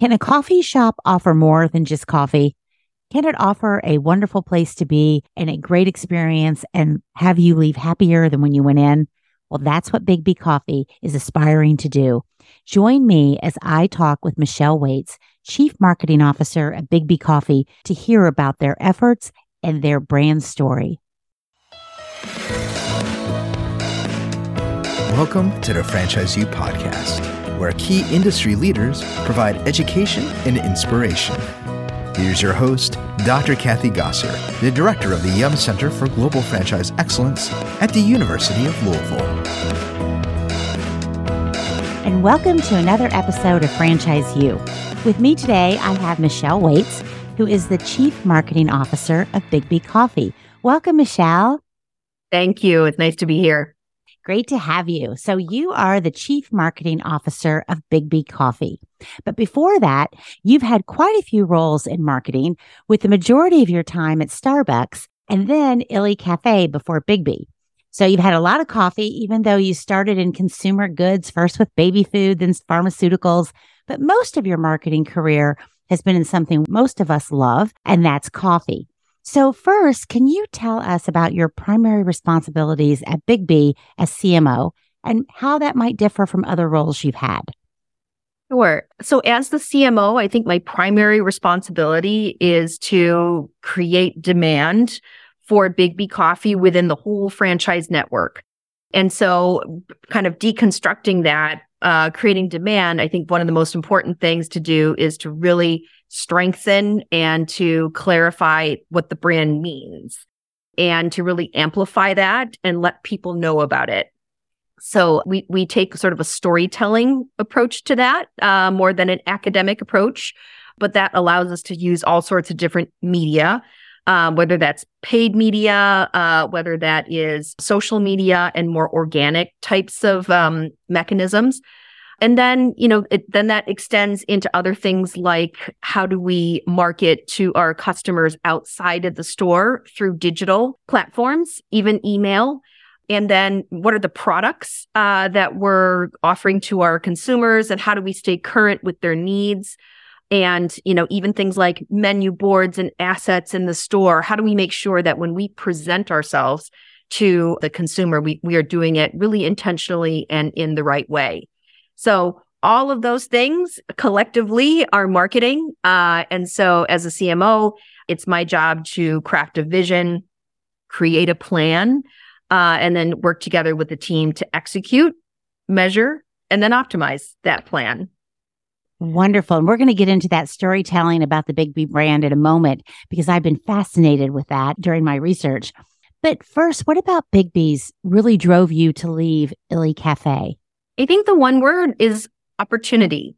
Can a coffee shop offer more than just coffee? Can it offer a wonderful place to be and a great experience and have you leave happier than when you went in? Well, that's what Biggby Coffee is aspiring to do. Join me as I talk with Michelle Waits, Chief Marketing Officer at Biggby Coffee, to hear about their efforts and their brand story. Welcome to the Franchise U podcast, where key industry leaders provide education and inspiration. Here's your host, Dr. Kathy Gosser, the director of the Yum Center for Global Franchise Excellence at the University of Louisville. And welcome to another episode of Franchise U. With me today, I have Michelle Waits, who is the Chief Marketing Officer of Biggby Coffee. Welcome, Michelle. Thank you. It's nice to be here. Great to have you. So, you are the Chief Marketing Officer of Biggby Coffee. But before that, you've had quite a few roles in marketing, with the majority of your time at Starbucks and then Illy Cafe before Biggby. So, you've had a lot of coffee, even though you started in consumer goods, first with baby food, then pharmaceuticals. But most of your marketing career has been in something most of us love, and that's coffee. So, first, can you tell us about your primary responsibilities at Biggby as CMO and how that might differ from other roles you've had? Sure. So, as the CMO, I think my primary responsibility is to create demand for Biggby Coffee within the whole franchise network. And so, kind of deconstructing that, uh, creating demand, I think one of the most important things to do is to really strengthen and to clarify what the brand means and to really amplify that and let people know about it. So we we take sort of a storytelling approach to that uh, more than an academic approach, but that allows us to use all sorts of different media, uh, whether that's paid media, uh, whether that is social media, and more organic types of um, mechanisms and then, you know, it, then that extends into other things like how do we market to our customers outside of the store through digital platforms, even email. And then what are the products uh, that we're offering to our consumers and how do we stay current with their needs? And, you know, even things like menu boards and assets in the store. How do we make sure that when we present ourselves to the consumer, we, we are doing it really intentionally and in the right way? So all of those things collectively are marketing. Uh, and so as a CMO, it's my job to craft a vision, create a plan, uh, and then work together with the team to execute, measure, and then optimize that plan. Wonderful. And we're going to get into that storytelling about the Biggby brand in a moment because I've been fascinated with that during my research. But first, what about Biggby's really drove you to leave Illy Cafe? I think the one word is opportunity.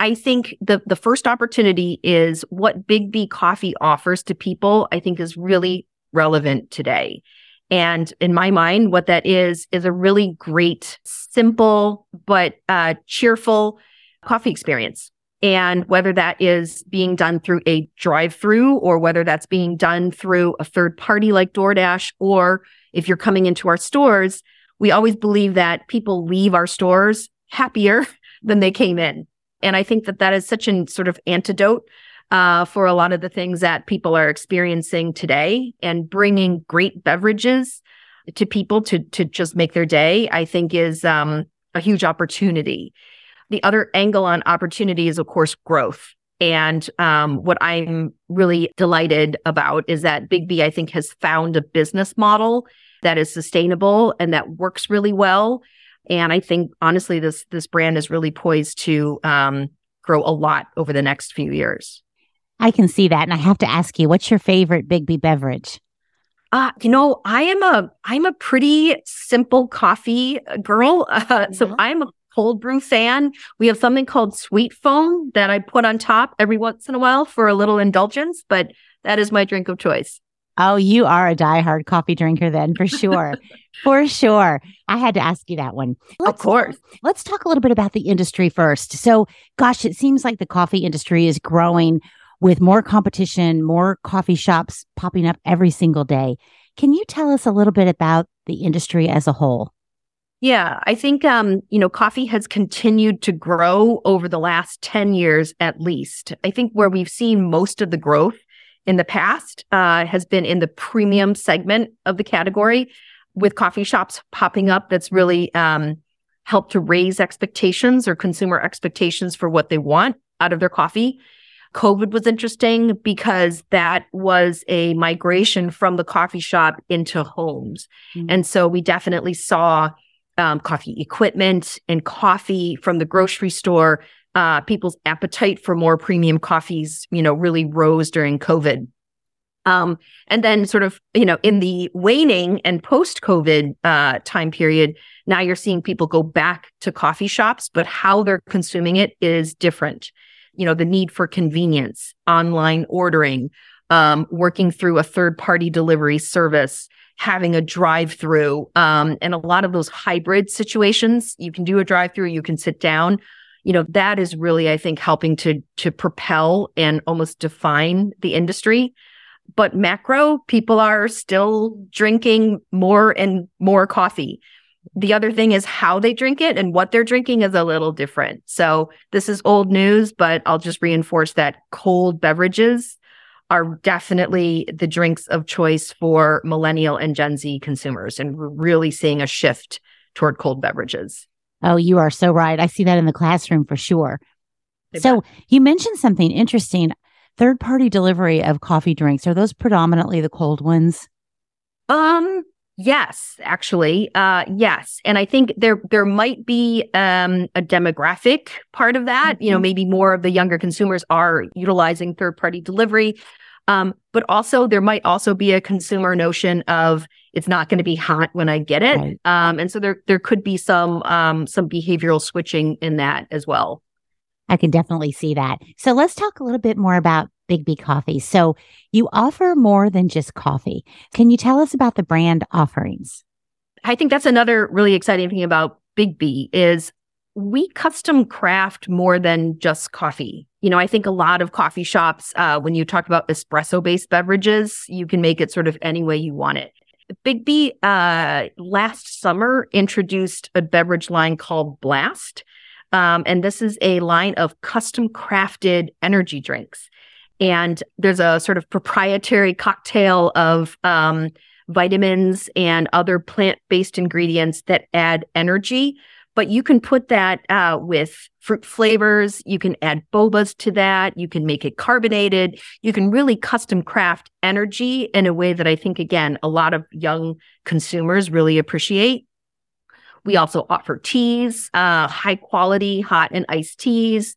I think the the first opportunity is what Biggby Coffee offers to people. I think is really relevant today. And in my mind, what that is is a really great, simple but uh, cheerful coffee experience. And whether that is being done through a drive-through or whether that's being done through a third party like DoorDash, or if you're coming into our stores, we always believe that people leave our stores happier than they came in. And I think that that is such an sort of antidote uh, for a lot of the things that people are experiencing today and bringing great beverages to people to, to just make their day, I think is um, a huge opportunity. The other angle on opportunity is, of course, growth. And um, what I'm really delighted about is that Biggby, I think, has found a business model that is sustainable and that works really well. And I think honestly, this this brand is really poised to um, grow a lot over the next few years. I can see that, and I have to ask you, what's your favorite Biggby beverage? Uh, you know, I am a I'm a pretty simple coffee girl. Uh, so mm-hmm. I'm a cold brew fan. We have something called sweet foam that I put on top every once in a while for a little indulgence, but that is my drink of choice. Oh, you are a diehard coffee drinker then, for sure. for sure. I had to ask you that one. Let's, of course. Let's talk a little bit about the industry first. So, gosh, it seems like the coffee industry is growing with more competition, more coffee shops popping up every single day. Can you tell us a little bit about the industry as a whole? Yeah, I think um, you know, coffee has continued to grow over the last 10 years at least. I think where we've seen most of the growth in the past uh, has been in the premium segment of the category with coffee shops popping up that's really um, helped to raise expectations or consumer expectations for what they want out of their coffee. COVID was interesting because that was a migration from the coffee shop into homes. Mm-hmm. And so we definitely saw um, coffee equipment and coffee from the grocery store. Uh, people's appetite for more premium coffees, you know, really rose during COVID. Um, and then sort of, you know, in the waning and post COVID uh, time period, now you're seeing people go back to coffee shops, but how they're consuming it is different. You know, the need for convenience, online ordering, um, working through a third party delivery service, having a drive through, um, and a lot of those hybrid situations. You can do a drive through, you can sit down. You know, that is really, I think, helping to to propel and almost define the industry but macro, people are still drinking more and more coffee. The other thing is how they drink it and what they're drinking is a little different. So this is old news, but I'll just reinforce that cold beverages are definitely the drinks of choice for millennial and Gen Z consumers. And we're really seeing a shift toward cold beverages. Oh, you are so right. I see that in the classroom for sure. so you mentioned something interesting third party delivery of coffee drinks are those predominantly the cold ones um yes actually uh yes and i think there there might be um a demographic part of that mm-hmm. you know mm-hmm. maybe more of the younger consumers are utilizing third party delivery um but also there might also be a consumer notion of it's not going to be hot when i get it right. um and so there there could be some um some behavioral switching in that as well I can definitely see that. So let's talk a little bit more about Biggby Coffee. So you offer more than just coffee. Can you tell us about the brand offerings? I think that's another really exciting thing about Biggby is we custom craft more than just coffee. You know, I think a lot of coffee shops, uh, when you talk about espresso based beverages, you can make it sort of any way you want it. Biggby uh, last summer introduced a beverage line called Blast, um, and this is a line of custom crafted energy drinks. And there's a sort of proprietary cocktail of um, vitamins and other plant based ingredients that add energy. But you can put that uh, with fruit flavors. You can add bobas to that. You can make it carbonated. You can really custom craft energy in a way that I think, again, a lot of young consumers really appreciate. We also offer teas, uh, high quality hot and iced teas.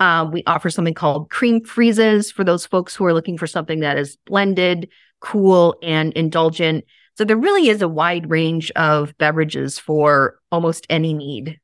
Um, we offer something called cream freezes for those folks who are looking for something that is blended, cool, and indulgent. So there really is a wide range of beverages for almost any need.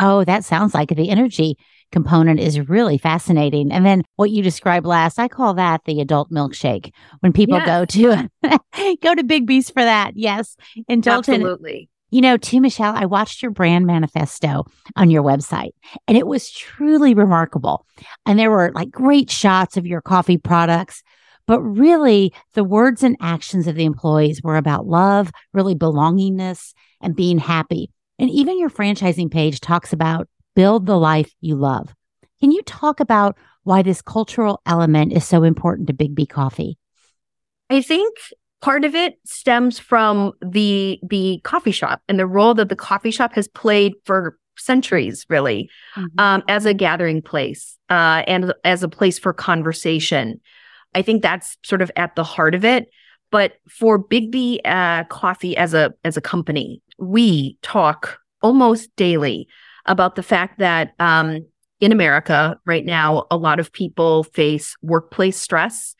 Oh, that sounds like the energy component is really fascinating. And then what you described last, I call that the adult milkshake. When people yes. go to go to Biggby's for that, yes, indulgent. Absolutely. You know, too, Michelle, I watched your brand manifesto on your website and it was truly remarkable. And there were like great shots of your coffee products, but really the words and actions of the employees were about love, really belongingness, and being happy. And even your franchising page talks about build the life you love. Can you talk about why this cultural element is so important to Biggby Coffee? I think part of it stems from the the coffee shop and the role that the coffee shop has played for centuries really mm-hmm. um, as a gathering place uh, and as a place for conversation i think that's sort of at the heart of it but for Biggby uh, coffee as a as a company we talk almost daily about the fact that um, in america right now a lot of people face workplace stress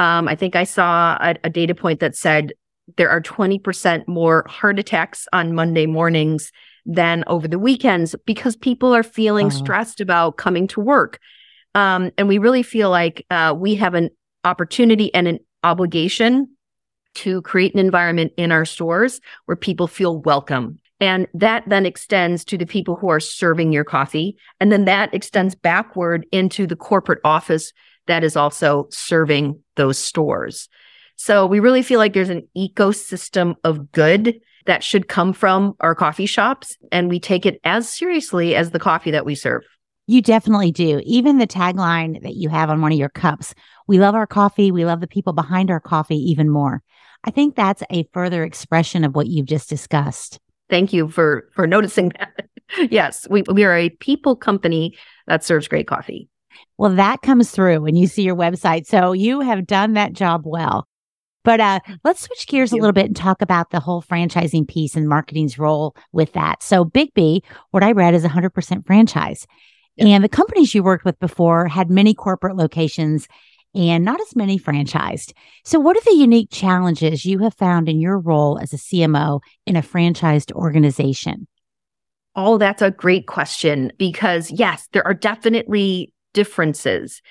um, I think I saw a, a data point that said there are 20% more heart attacks on Monday mornings than over the weekends because people are feeling uh-huh. stressed about coming to work. Um, and we really feel like uh, we have an opportunity and an obligation to create an environment in our stores where people feel welcome. And that then extends to the people who are serving your coffee. And then that extends backward into the corporate office that is also serving those stores. So we really feel like there's an ecosystem of good that should come from our coffee shops. And we take it as seriously as the coffee that we serve. You definitely do. Even the tagline that you have on one of your cups we love our coffee. We love the people behind our coffee even more. I think that's a further expression of what you've just discussed. Thank you for for noticing that. yes, we we are a people company that serves great coffee. Well, that comes through when you see your website. So you have done that job well. But uh, let's switch gears a little bit and talk about the whole franchising piece and marketing's role with that. So Biggby, what I read is 100% franchise. And the companies you worked with before had many corporate locations and not as many franchised. So, what are the unique challenges you have found in your role as a CMO in a franchised organization? Oh, that's a great question because, yes, there are definitely differences.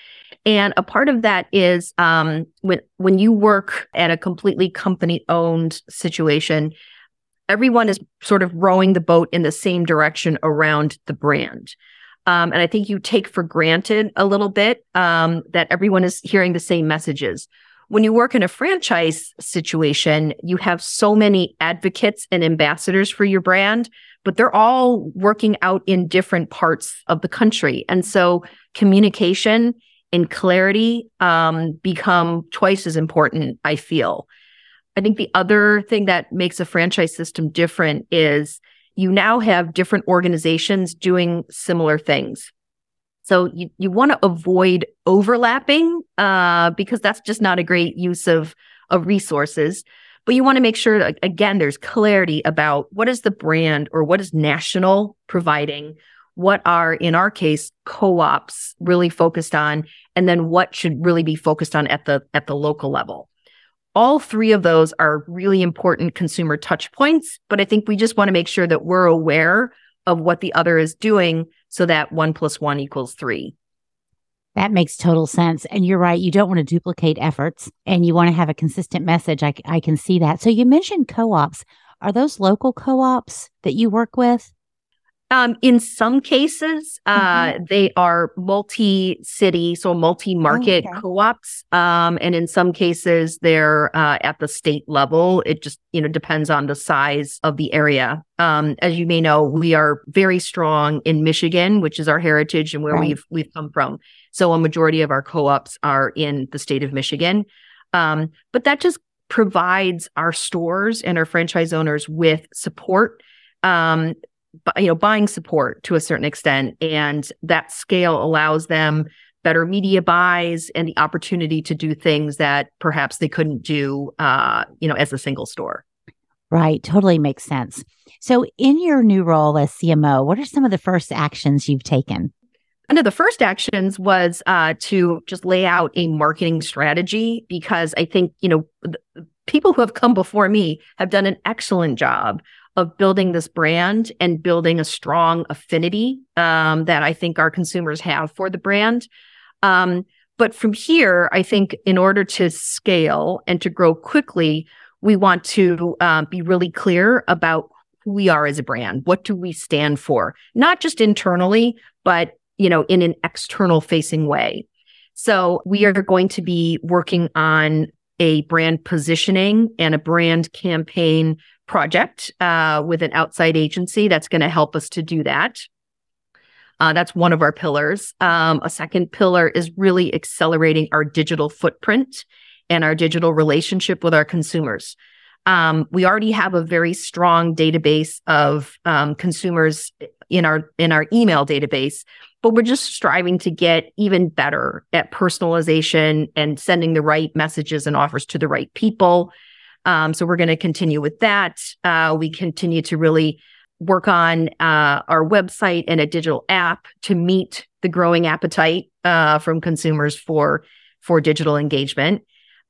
And a part of that is um, when when you work at a completely company owned situation, everyone is sort of rowing the boat in the same direction around the brand. Um, and I think you take for granted a little bit um, that everyone is hearing the same messages. When you work in a franchise situation, you have so many advocates and ambassadors for your brand, but they're all working out in different parts of the country. And so communication and clarity um, become twice as important, I feel. I think the other thing that makes a franchise system different is you now have different organizations doing similar things. So you, you want to avoid overlapping uh, because that's just not a great use of, of resources. But you want to make sure again, there's clarity about what is the brand or what is national providing, what are, in our case, co-ops really focused on, and then what should really be focused on at the at the local level all three of those are really important consumer touch points, but I think we just want to make sure that we're aware of what the other is doing so that one plus one equals three. That makes total sense. And you're right. You don't want to duplicate efforts and you want to have a consistent message. I, I can see that. So you mentioned co ops. Are those local co ops that you work with? Um, in some cases, uh, mm-hmm. they are multi-city, so multi-market oh, okay. co-ops. Um, and in some cases, they're uh, at the state level. It just you know depends on the size of the area. Um, as you may know, we are very strong in Michigan, which is our heritage and where right. we've we've come from. So a majority of our co-ops are in the state of Michigan. Um, but that just provides our stores and our franchise owners with support um, you know buying support to a certain extent and that scale allows them better media buys and the opportunity to do things that perhaps they couldn't do uh, you know as a single store. Right. Totally makes sense. So in your new role as cmo what are some of the first actions you've taken? One of the first actions was uh, to just lay out a marketing strategy because I think, you know, people who have come before me have done an excellent job of building this brand and building a strong affinity um, that I think our consumers have for the brand. Um, but from here, I think in order to scale and to grow quickly, we want to um, be really clear about who we are as a brand. What do we stand for? Not just internally, but you know, in an external facing way. So we are going to be working on a brand positioning and a brand campaign project uh, with an outside agency that's going to help us to do that. Uh, that's one of our pillars. Um, a second pillar is really accelerating our digital footprint and our digital relationship with our consumers. Um, we already have a very strong database of um, consumers in our in our email database, but we're just striving to get even better at personalization and sending the right messages and offers to the right people um, so we're going to continue with that. Uh, we continue to really work on uh, our website and a digital app to meet the growing appetite uh, from consumers for for digital engagement.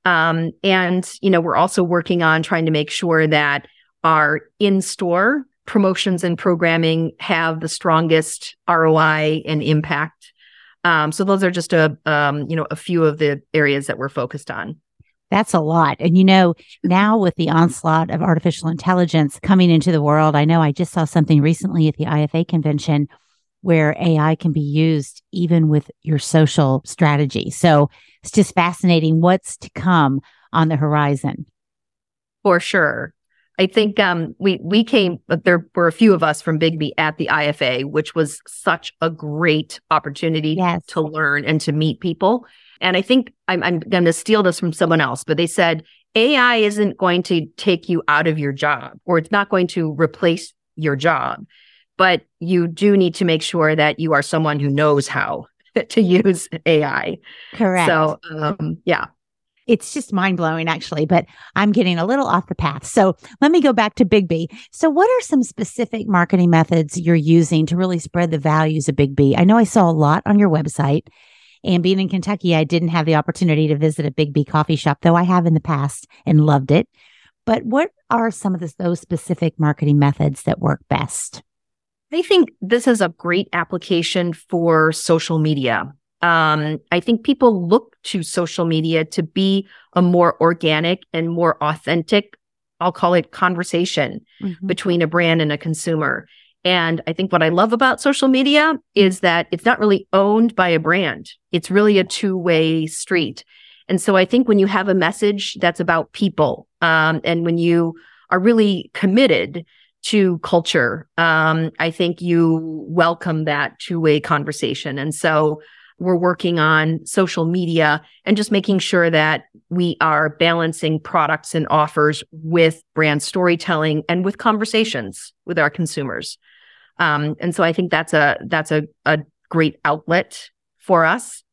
Um, and you know, we're also working on trying to make sure that our in-store promotions and programming have the strongest ROI and impact. Um, so those are just a um, you know a few of the areas that we're focused on. That's a lot. And you know, now with the onslaught of artificial intelligence coming into the world, I know I just saw something recently at the IFA convention where AI can be used even with your social strategy. So it's just fascinating what's to come on the horizon. For sure. I think um, we we came. There were a few of us from Biggby at the IFA, which was such a great opportunity Yes. to learn and to meet people. And I think I'm, I'm going to steal this from someone else, but they said AI isn't going to take you out of your job, or it's not going to replace your job, but you do need to make sure that you are someone who knows how to use AI. Correct. So um, yeah, it's just mind blowing, actually, but I'm getting a little off the path. So let me go back to Biggby. So, what are some specific marketing methods you're using to really spread the values of Biggby? I know I saw a lot on your website. And being in Kentucky, I didn't have the opportunity to visit a Biggby coffee shop, though I have in the past and loved it. But what are some of those specific marketing methods that work best? I think this is a great application for social media. Um, I think people look to social media to be a more organic and more authentic, I'll call it conversation Mm-hmm. between a brand and a consumer. And I think what I love about social media is that it's not really owned by a brand. It's really a two way street. And so I think when you have a message that's about people, um, and when you are really committed to culture, um, I think you welcome that two way conversation. And so we're working on social media and just making sure that we are balancing products and offers with brand storytelling and with conversations with our consumers. Um, and so I think that's a that's a, a great outlet for us.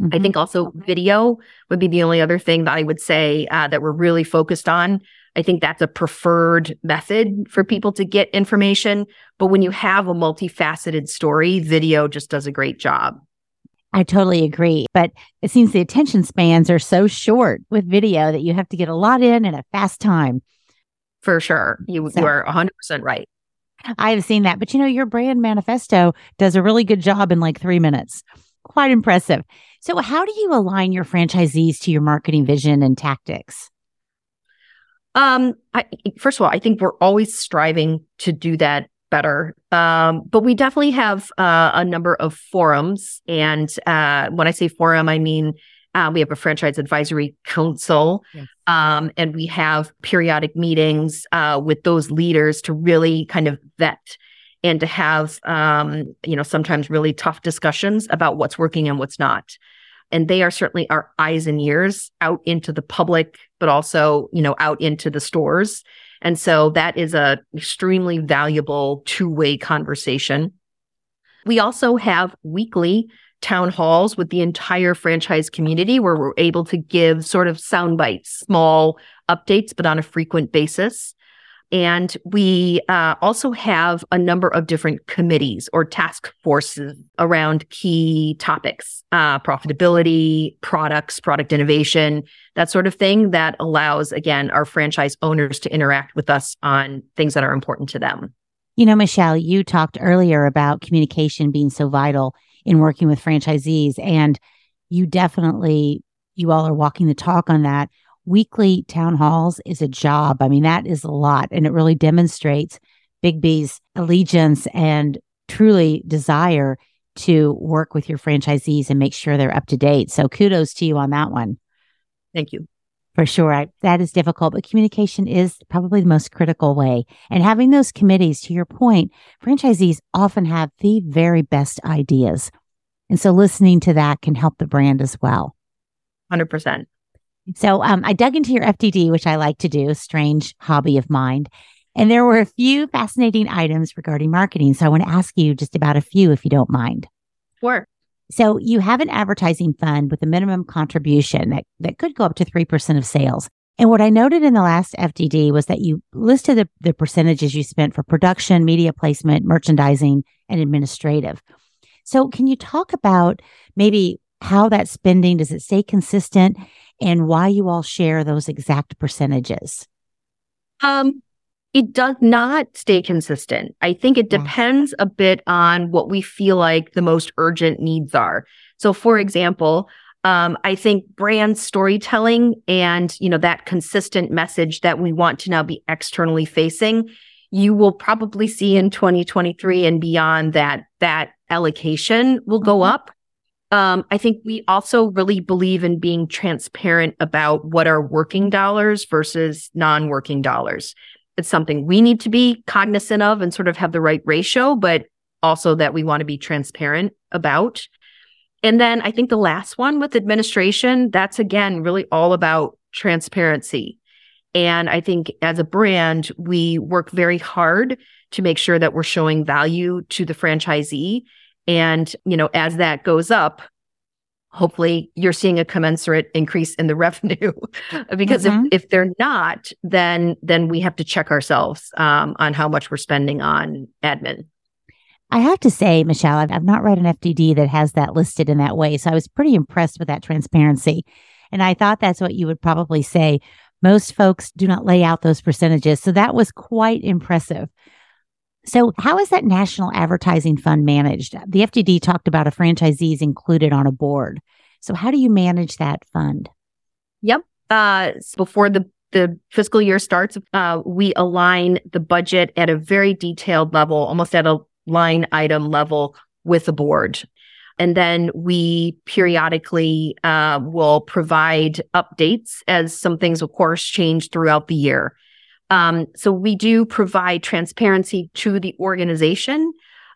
I Mhm. think also video would be the only other thing that I would say uh, that we're really focused on. I think that's a preferred method for people to get information. But when you have a multifaceted story, video just does a great job. I totally agree. But it seems the attention spans are so short with video that you have to get a lot in in a fast time. For sure. You, So- you are 100% right. I have seen that. But you know, your brand manifesto does a really good job in like three minutes. Quite impressive. So, how do you align your franchisees to your marketing vision and tactics? Um, I, first of all, I think we're always striving to do that better. Um, but we definitely have uh, a number of forums. And uh, when I say forum, I mean uh, we have a franchise advisory council, Yes. um, and we have periodic meetings uh, with those leaders to really kind of vet and to have, um, you know, sometimes really tough discussions about what's working and what's not. And they are certainly our eyes and ears out into the public, but also, you know, out into the stores. And so that is a extremely valuable two-way conversation. We also have weekly town halls with the entire franchise community where we're able to give sort of sound bites, small updates, but on a frequent basis. And we uh, also have a number of different committees or task forces around key topics, uh, profitability, products, product innovation, that sort of thing that allows, again, our franchise owners to interact with us on things that are important to them. You know, Michelle, you talked earlier about communication being so vital in working with franchisees, and you definitely, you all are walking the talk on that. Weekly town halls is a job. I mean, that is a lot, and it really demonstrates Biggby's allegiance and truly desire to work with your franchisees and make sure they're up to date. So kudos to you on that one. Thank you. For sure. I, that is difficult, but communication is probably the most critical way. And having those committees, to your point, franchisees often have the very best ideas. And so listening to that can help the brand as well. 100%. So um, I dug into your FDD, which I like to do, a strange hobby of mine. And there were a few fascinating items regarding marketing. So I want to ask you just about a few, if you don't mind. Sure. So you have an advertising fund with a minimum contribution that, that could go up to 3% of sales. And what I noted in the last FDD was that you listed the, the percentages you spent for production, media placement, merchandising, and administrative. So can you talk about maybe how that spending, does it stay consistent and why you all share those exact percentages? Um, it does not stay consistent. I think it depends a bit on what we feel like the most urgent needs are. So, for example, um, I think brand storytelling and you know that consistent message that we want to now be externally facing, you will probably see in 2023 and beyond that that allocation will go Mhm. up. Um, I think we also really believe in being transparent about what are working dollars versus non-working dollars. it's something we need to be cognizant of and sort of have the right ratio, but also that we want to be transparent about. And then I think the last one with administration, that's again really all about transparency. And I think as a brand, we work very hard to make sure that we're showing value to the franchisee. And, you know, as that goes up, hopefully you're seeing a commensurate increase in the revenue. Because mm-hmm. if, if they're not then then we have to check ourselves um, on how much we're spending on admin. I have to say michelle I've, I've not read an fdd that has that listed in that way. So i was pretty impressed with that transparency. And i thought that's what you would probably say. Most folks do not lay out those percentages. So that was quite impressive so, how is that national advertising fund managed? The FDD talked about a franchisees included on a board. So, how do you manage that fund? Yep. Uh, before the the fiscal year starts, uh, we align the budget at a very detailed level, almost at a line item level with the board. And then we periodically uh, will provide updates as some things, of course, change throughout the year. Um, so we do provide transparency to the organization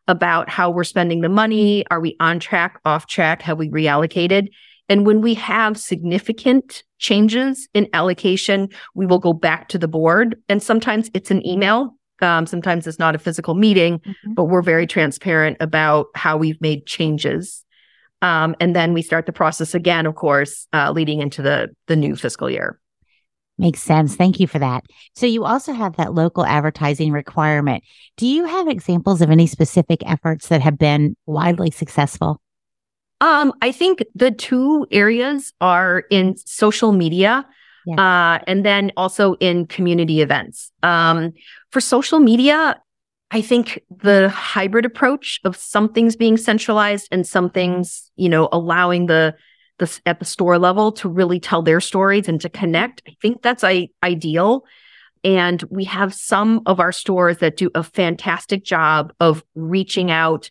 about how we're spending the money. Are we on track, off track? Have we reallocated? And when we have significant changes in allocation, we will go back to the board. And sometimes it's an email. Um, sometimes it's not a physical meeting, mm-hmm. but we're very transparent about how we've made changes. Um, and then we start the process again, of course, uh, leading into the the new fiscal year. Makes sense. Thank you for that. So, you also have that local advertising requirement. Do you have examples of any specific efforts that have been widely successful? Um, I think the two areas are in social media uh, and then also in community events. Um, for social media, I think the hybrid approach of some things being centralized and some things, you know, allowing the the, at the store level to really tell their stories and to connect. I think that's I, ideal. And we have some of our stores that do a fantastic job of reaching out,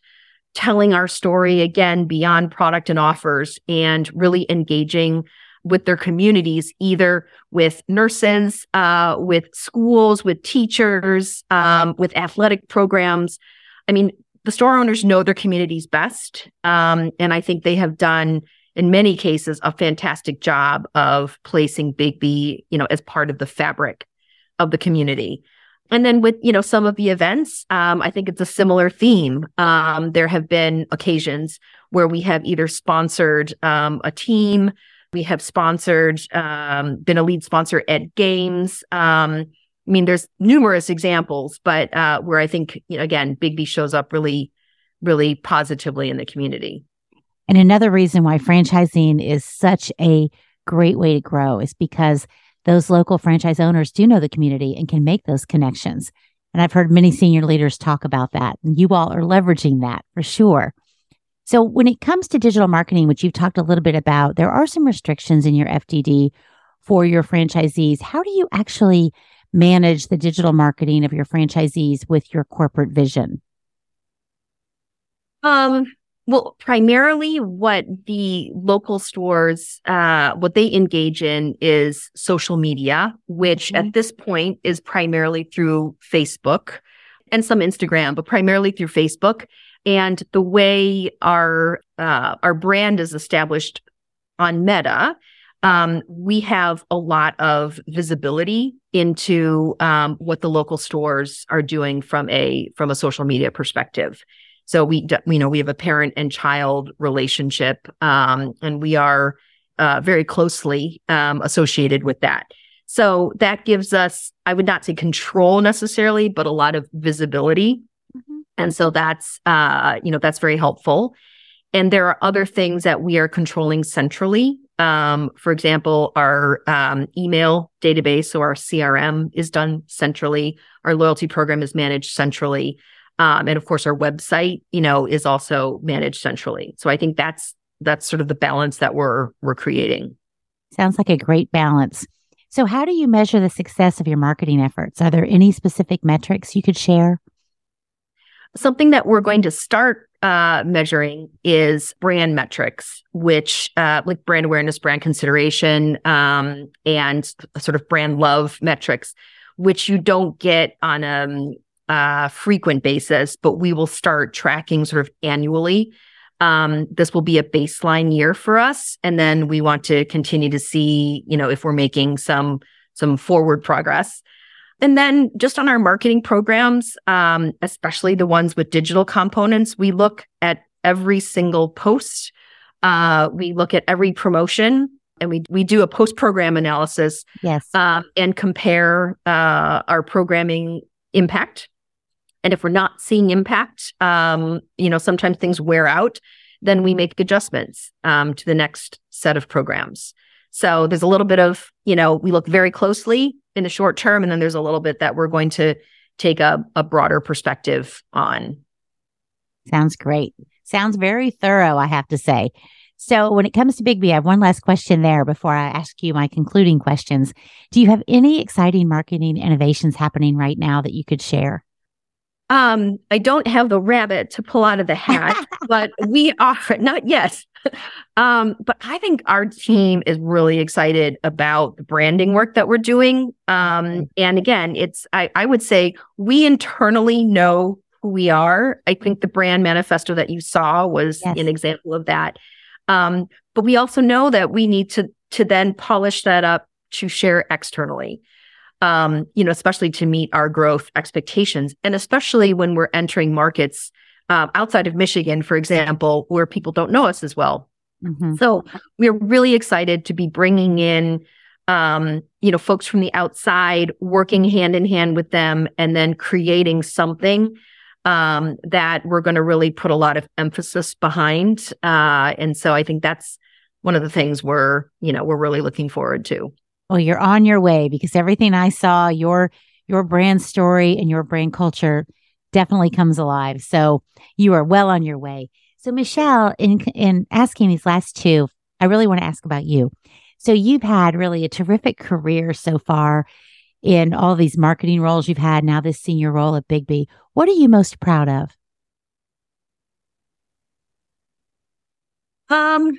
telling our story again beyond product and offers, and really engaging with their communities, either with nurses, uh, with schools, with teachers, um, with athletic programs. I mean, the store owners know their communities best. Um, and I think they have done in many cases a fantastic job of placing Biggby, you know, as part of the fabric of the community. And then with, you know, some of the events, um, I think it's a similar theme. Um, there have been occasions where we have either sponsored um, a team, we have sponsored, um, been a lead sponsor at games. Um, I mean, there's numerous examples, but uh, where I think, you know, again, Biggby shows up really, really positively in the community. And another reason why franchising is such a great way to grow is because those local franchise owners do know the community and can make those connections. And I've heard many senior leaders talk about that. And you all are leveraging that for sure. So, when it comes to digital marketing, which you've talked a little bit about, there are some restrictions in your FDD for your franchisees. How do you actually manage the digital marketing of your franchisees with your corporate vision? Um, well, primarily what the local stores, uh, what they engage in is social media, which mm-hmm. at this point is primarily through Facebook and some Instagram, but primarily through Facebook. And the way our uh, our brand is established on Meta, um, we have a lot of visibility into um, what the local stores are doing from a from a social media perspective. So we, you know, we have a parent and child relationship, um, and we are uh, very closely um, associated with that. So that gives us, I would not say control necessarily, but a lot of visibility. Mm-hmm. And so that's, uh, you know, that's very helpful. And there are other things that we are controlling centrally. Um, for example, our um, email database, so our CRM is done centrally. Our loyalty program is managed centrally. Um, and of course, our website, you know, is also managed centrally. So I think that's that's sort of the balance that we're we're creating. Sounds like a great balance. So how do you measure the success of your marketing efforts? Are there any specific metrics you could share? Something that we're going to start uh, measuring is brand metrics, which uh, like brand awareness, brand consideration, um, and sort of brand love metrics which you don't get on a uh, frequent basis, but we will start tracking sort of annually. Um, this will be a baseline year for us, and then we want to continue to see, you know, if we're making some some forward progress. And then just on our marketing programs, um, especially the ones with digital components, we look at every single post. Uh, we look at every promotion and we we do a post program analysis. Yes. Um, and compare uh, our programming impact. And if we're not seeing impact, um, you know, sometimes things wear out. Then we make adjustments um, to the next set of programs. So there's a little bit of, you know, we look very closely in the short term, and then there's a little bit that we're going to take a, a broader perspective on. Sounds great. Sounds very thorough, I have to say. So, when it comes to Biggby, I have one last question there before I ask you my concluding questions. Do you have any exciting marketing innovations happening right now that you could share? Um, I don't have the rabbit to pull out of the hat, but we are not yet. um, but I think our team is really excited about the branding work that we're doing. Um, and again, it's I, I would say we internally know who we are. I think the brand manifesto that you saw was yes. an example of that. Um, but we also know that we need to to then polish that up to share externally um, you know, especially to meet our growth expectations. And especially when we're entering markets uh, outside of Michigan, for example, where people don't know us as well. Mm-hmm. So we're really excited to be bringing in, um, you know, folks from the outside, working hand in hand with them, and then creating something um, that we're going to really put a lot of emphasis behind. Uh, and so I think that's one of the things we're, you know, we're really looking forward to. Well, you're on your way because everything I saw, your your brand story and your brand culture definitely comes alive. So you are well on your way. So Michelle, in in asking these last two, I really want to ask about you. So you've had really a terrific career so far in all these marketing roles you've had. Now this senior role at Biggby. What are you most proud of? Um,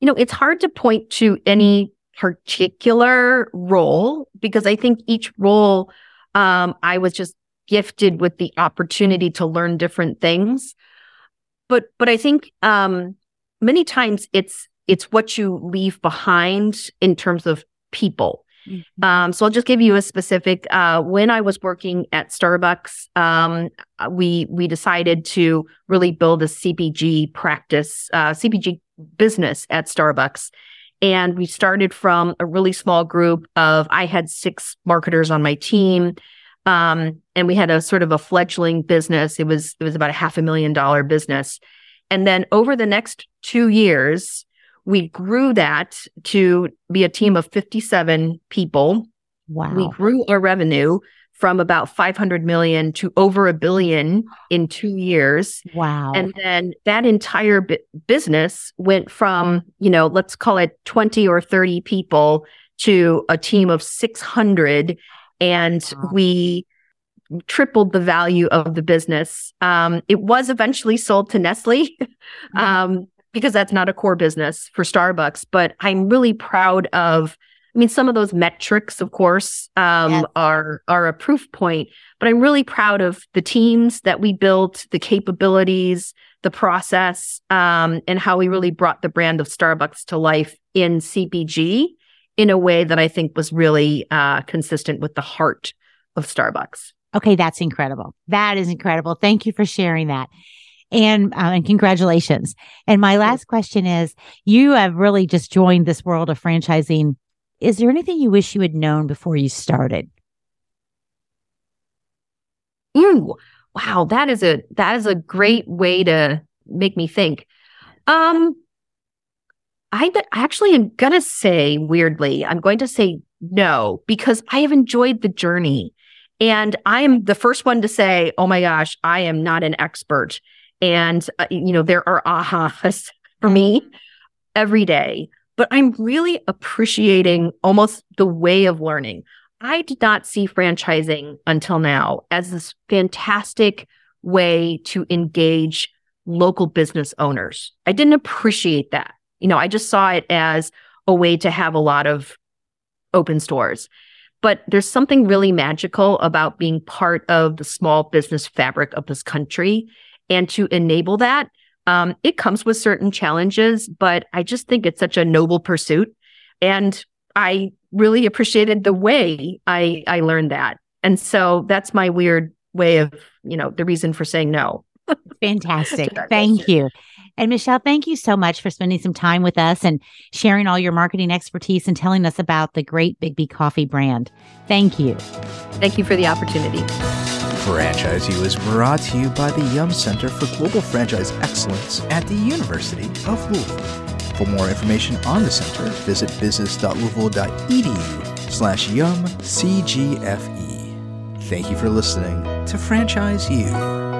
you know, it's hard to point to any particular role because I think each role um, I was just gifted with the opportunity to learn different things. But but I think um, many times it's it's what you leave behind in terms of people. Mm-hmm. Um, so I'll just give you a specific. Uh, when I was working at Starbucks, um, we we decided to really build a CPG practice, uh, CPG business at Starbucks, and we started from a really small group of, I had six marketers on my team. Um, and we had a sort of a fledgling business. It was, it was about a half a million dollar business. And then over the next two years, we grew that to be a team of 57 people. Wow. We grew our revenue from about 500 million to over a billion in two years. Wow. And then that entire bu- business went from, you know, let's call it 20 or 30 people to a team of 600. And wow. we tripled the value of the business. Um, it was eventually sold to Nestle. um, because that's not a core business for Starbucks, but I'm really proud of I mean, some of those metrics, of course, um, yes. are are a proof point. But I'm really proud of the teams that we built, the capabilities, the process, um, and how we really brought the brand of Starbucks to life in CPG in a way that I think was really uh, consistent with the heart of Starbucks. Okay, that's incredible. That is incredible. Thank you for sharing that. And uh, and congratulations. And my last question is: You have really just joined this world of franchising is there anything you wish you had known before you started? Ooh, wow, that is a that is a great way to make me think. Um, I actually am gonna say weirdly, I'm going to say no because I have enjoyed the journey, and I am the first one to say, "Oh my gosh, I am not an expert," and uh, you know there are ahas for me every day but I'm really appreciating almost the way of learning. I did not see franchising until now as this fantastic way to engage local business owners. I didn't appreciate that. You know, I just saw it as a way to have a lot of open stores. But there's something really magical about being part of the small business fabric of this country. And to enable that, um, it comes with certain challenges, but I just think it's such a noble pursuit. And I really appreciated the way I, I learned that. And so that's my weird way of, you know, the reason for saying no. Fantastic. Thank you. And Michelle, thank you so much for spending some time with us and sharing all your marketing expertise and telling us about the great Biggby Coffee brand. Thank you. Thank you for the opportunity. Franchise U is brought to you by the Yum Center for Global Franchise Excellence at the University of Louisville. For more information on the center, visit business.louisville.edu slash yum CGFE. Thank you for listening to Franchise U.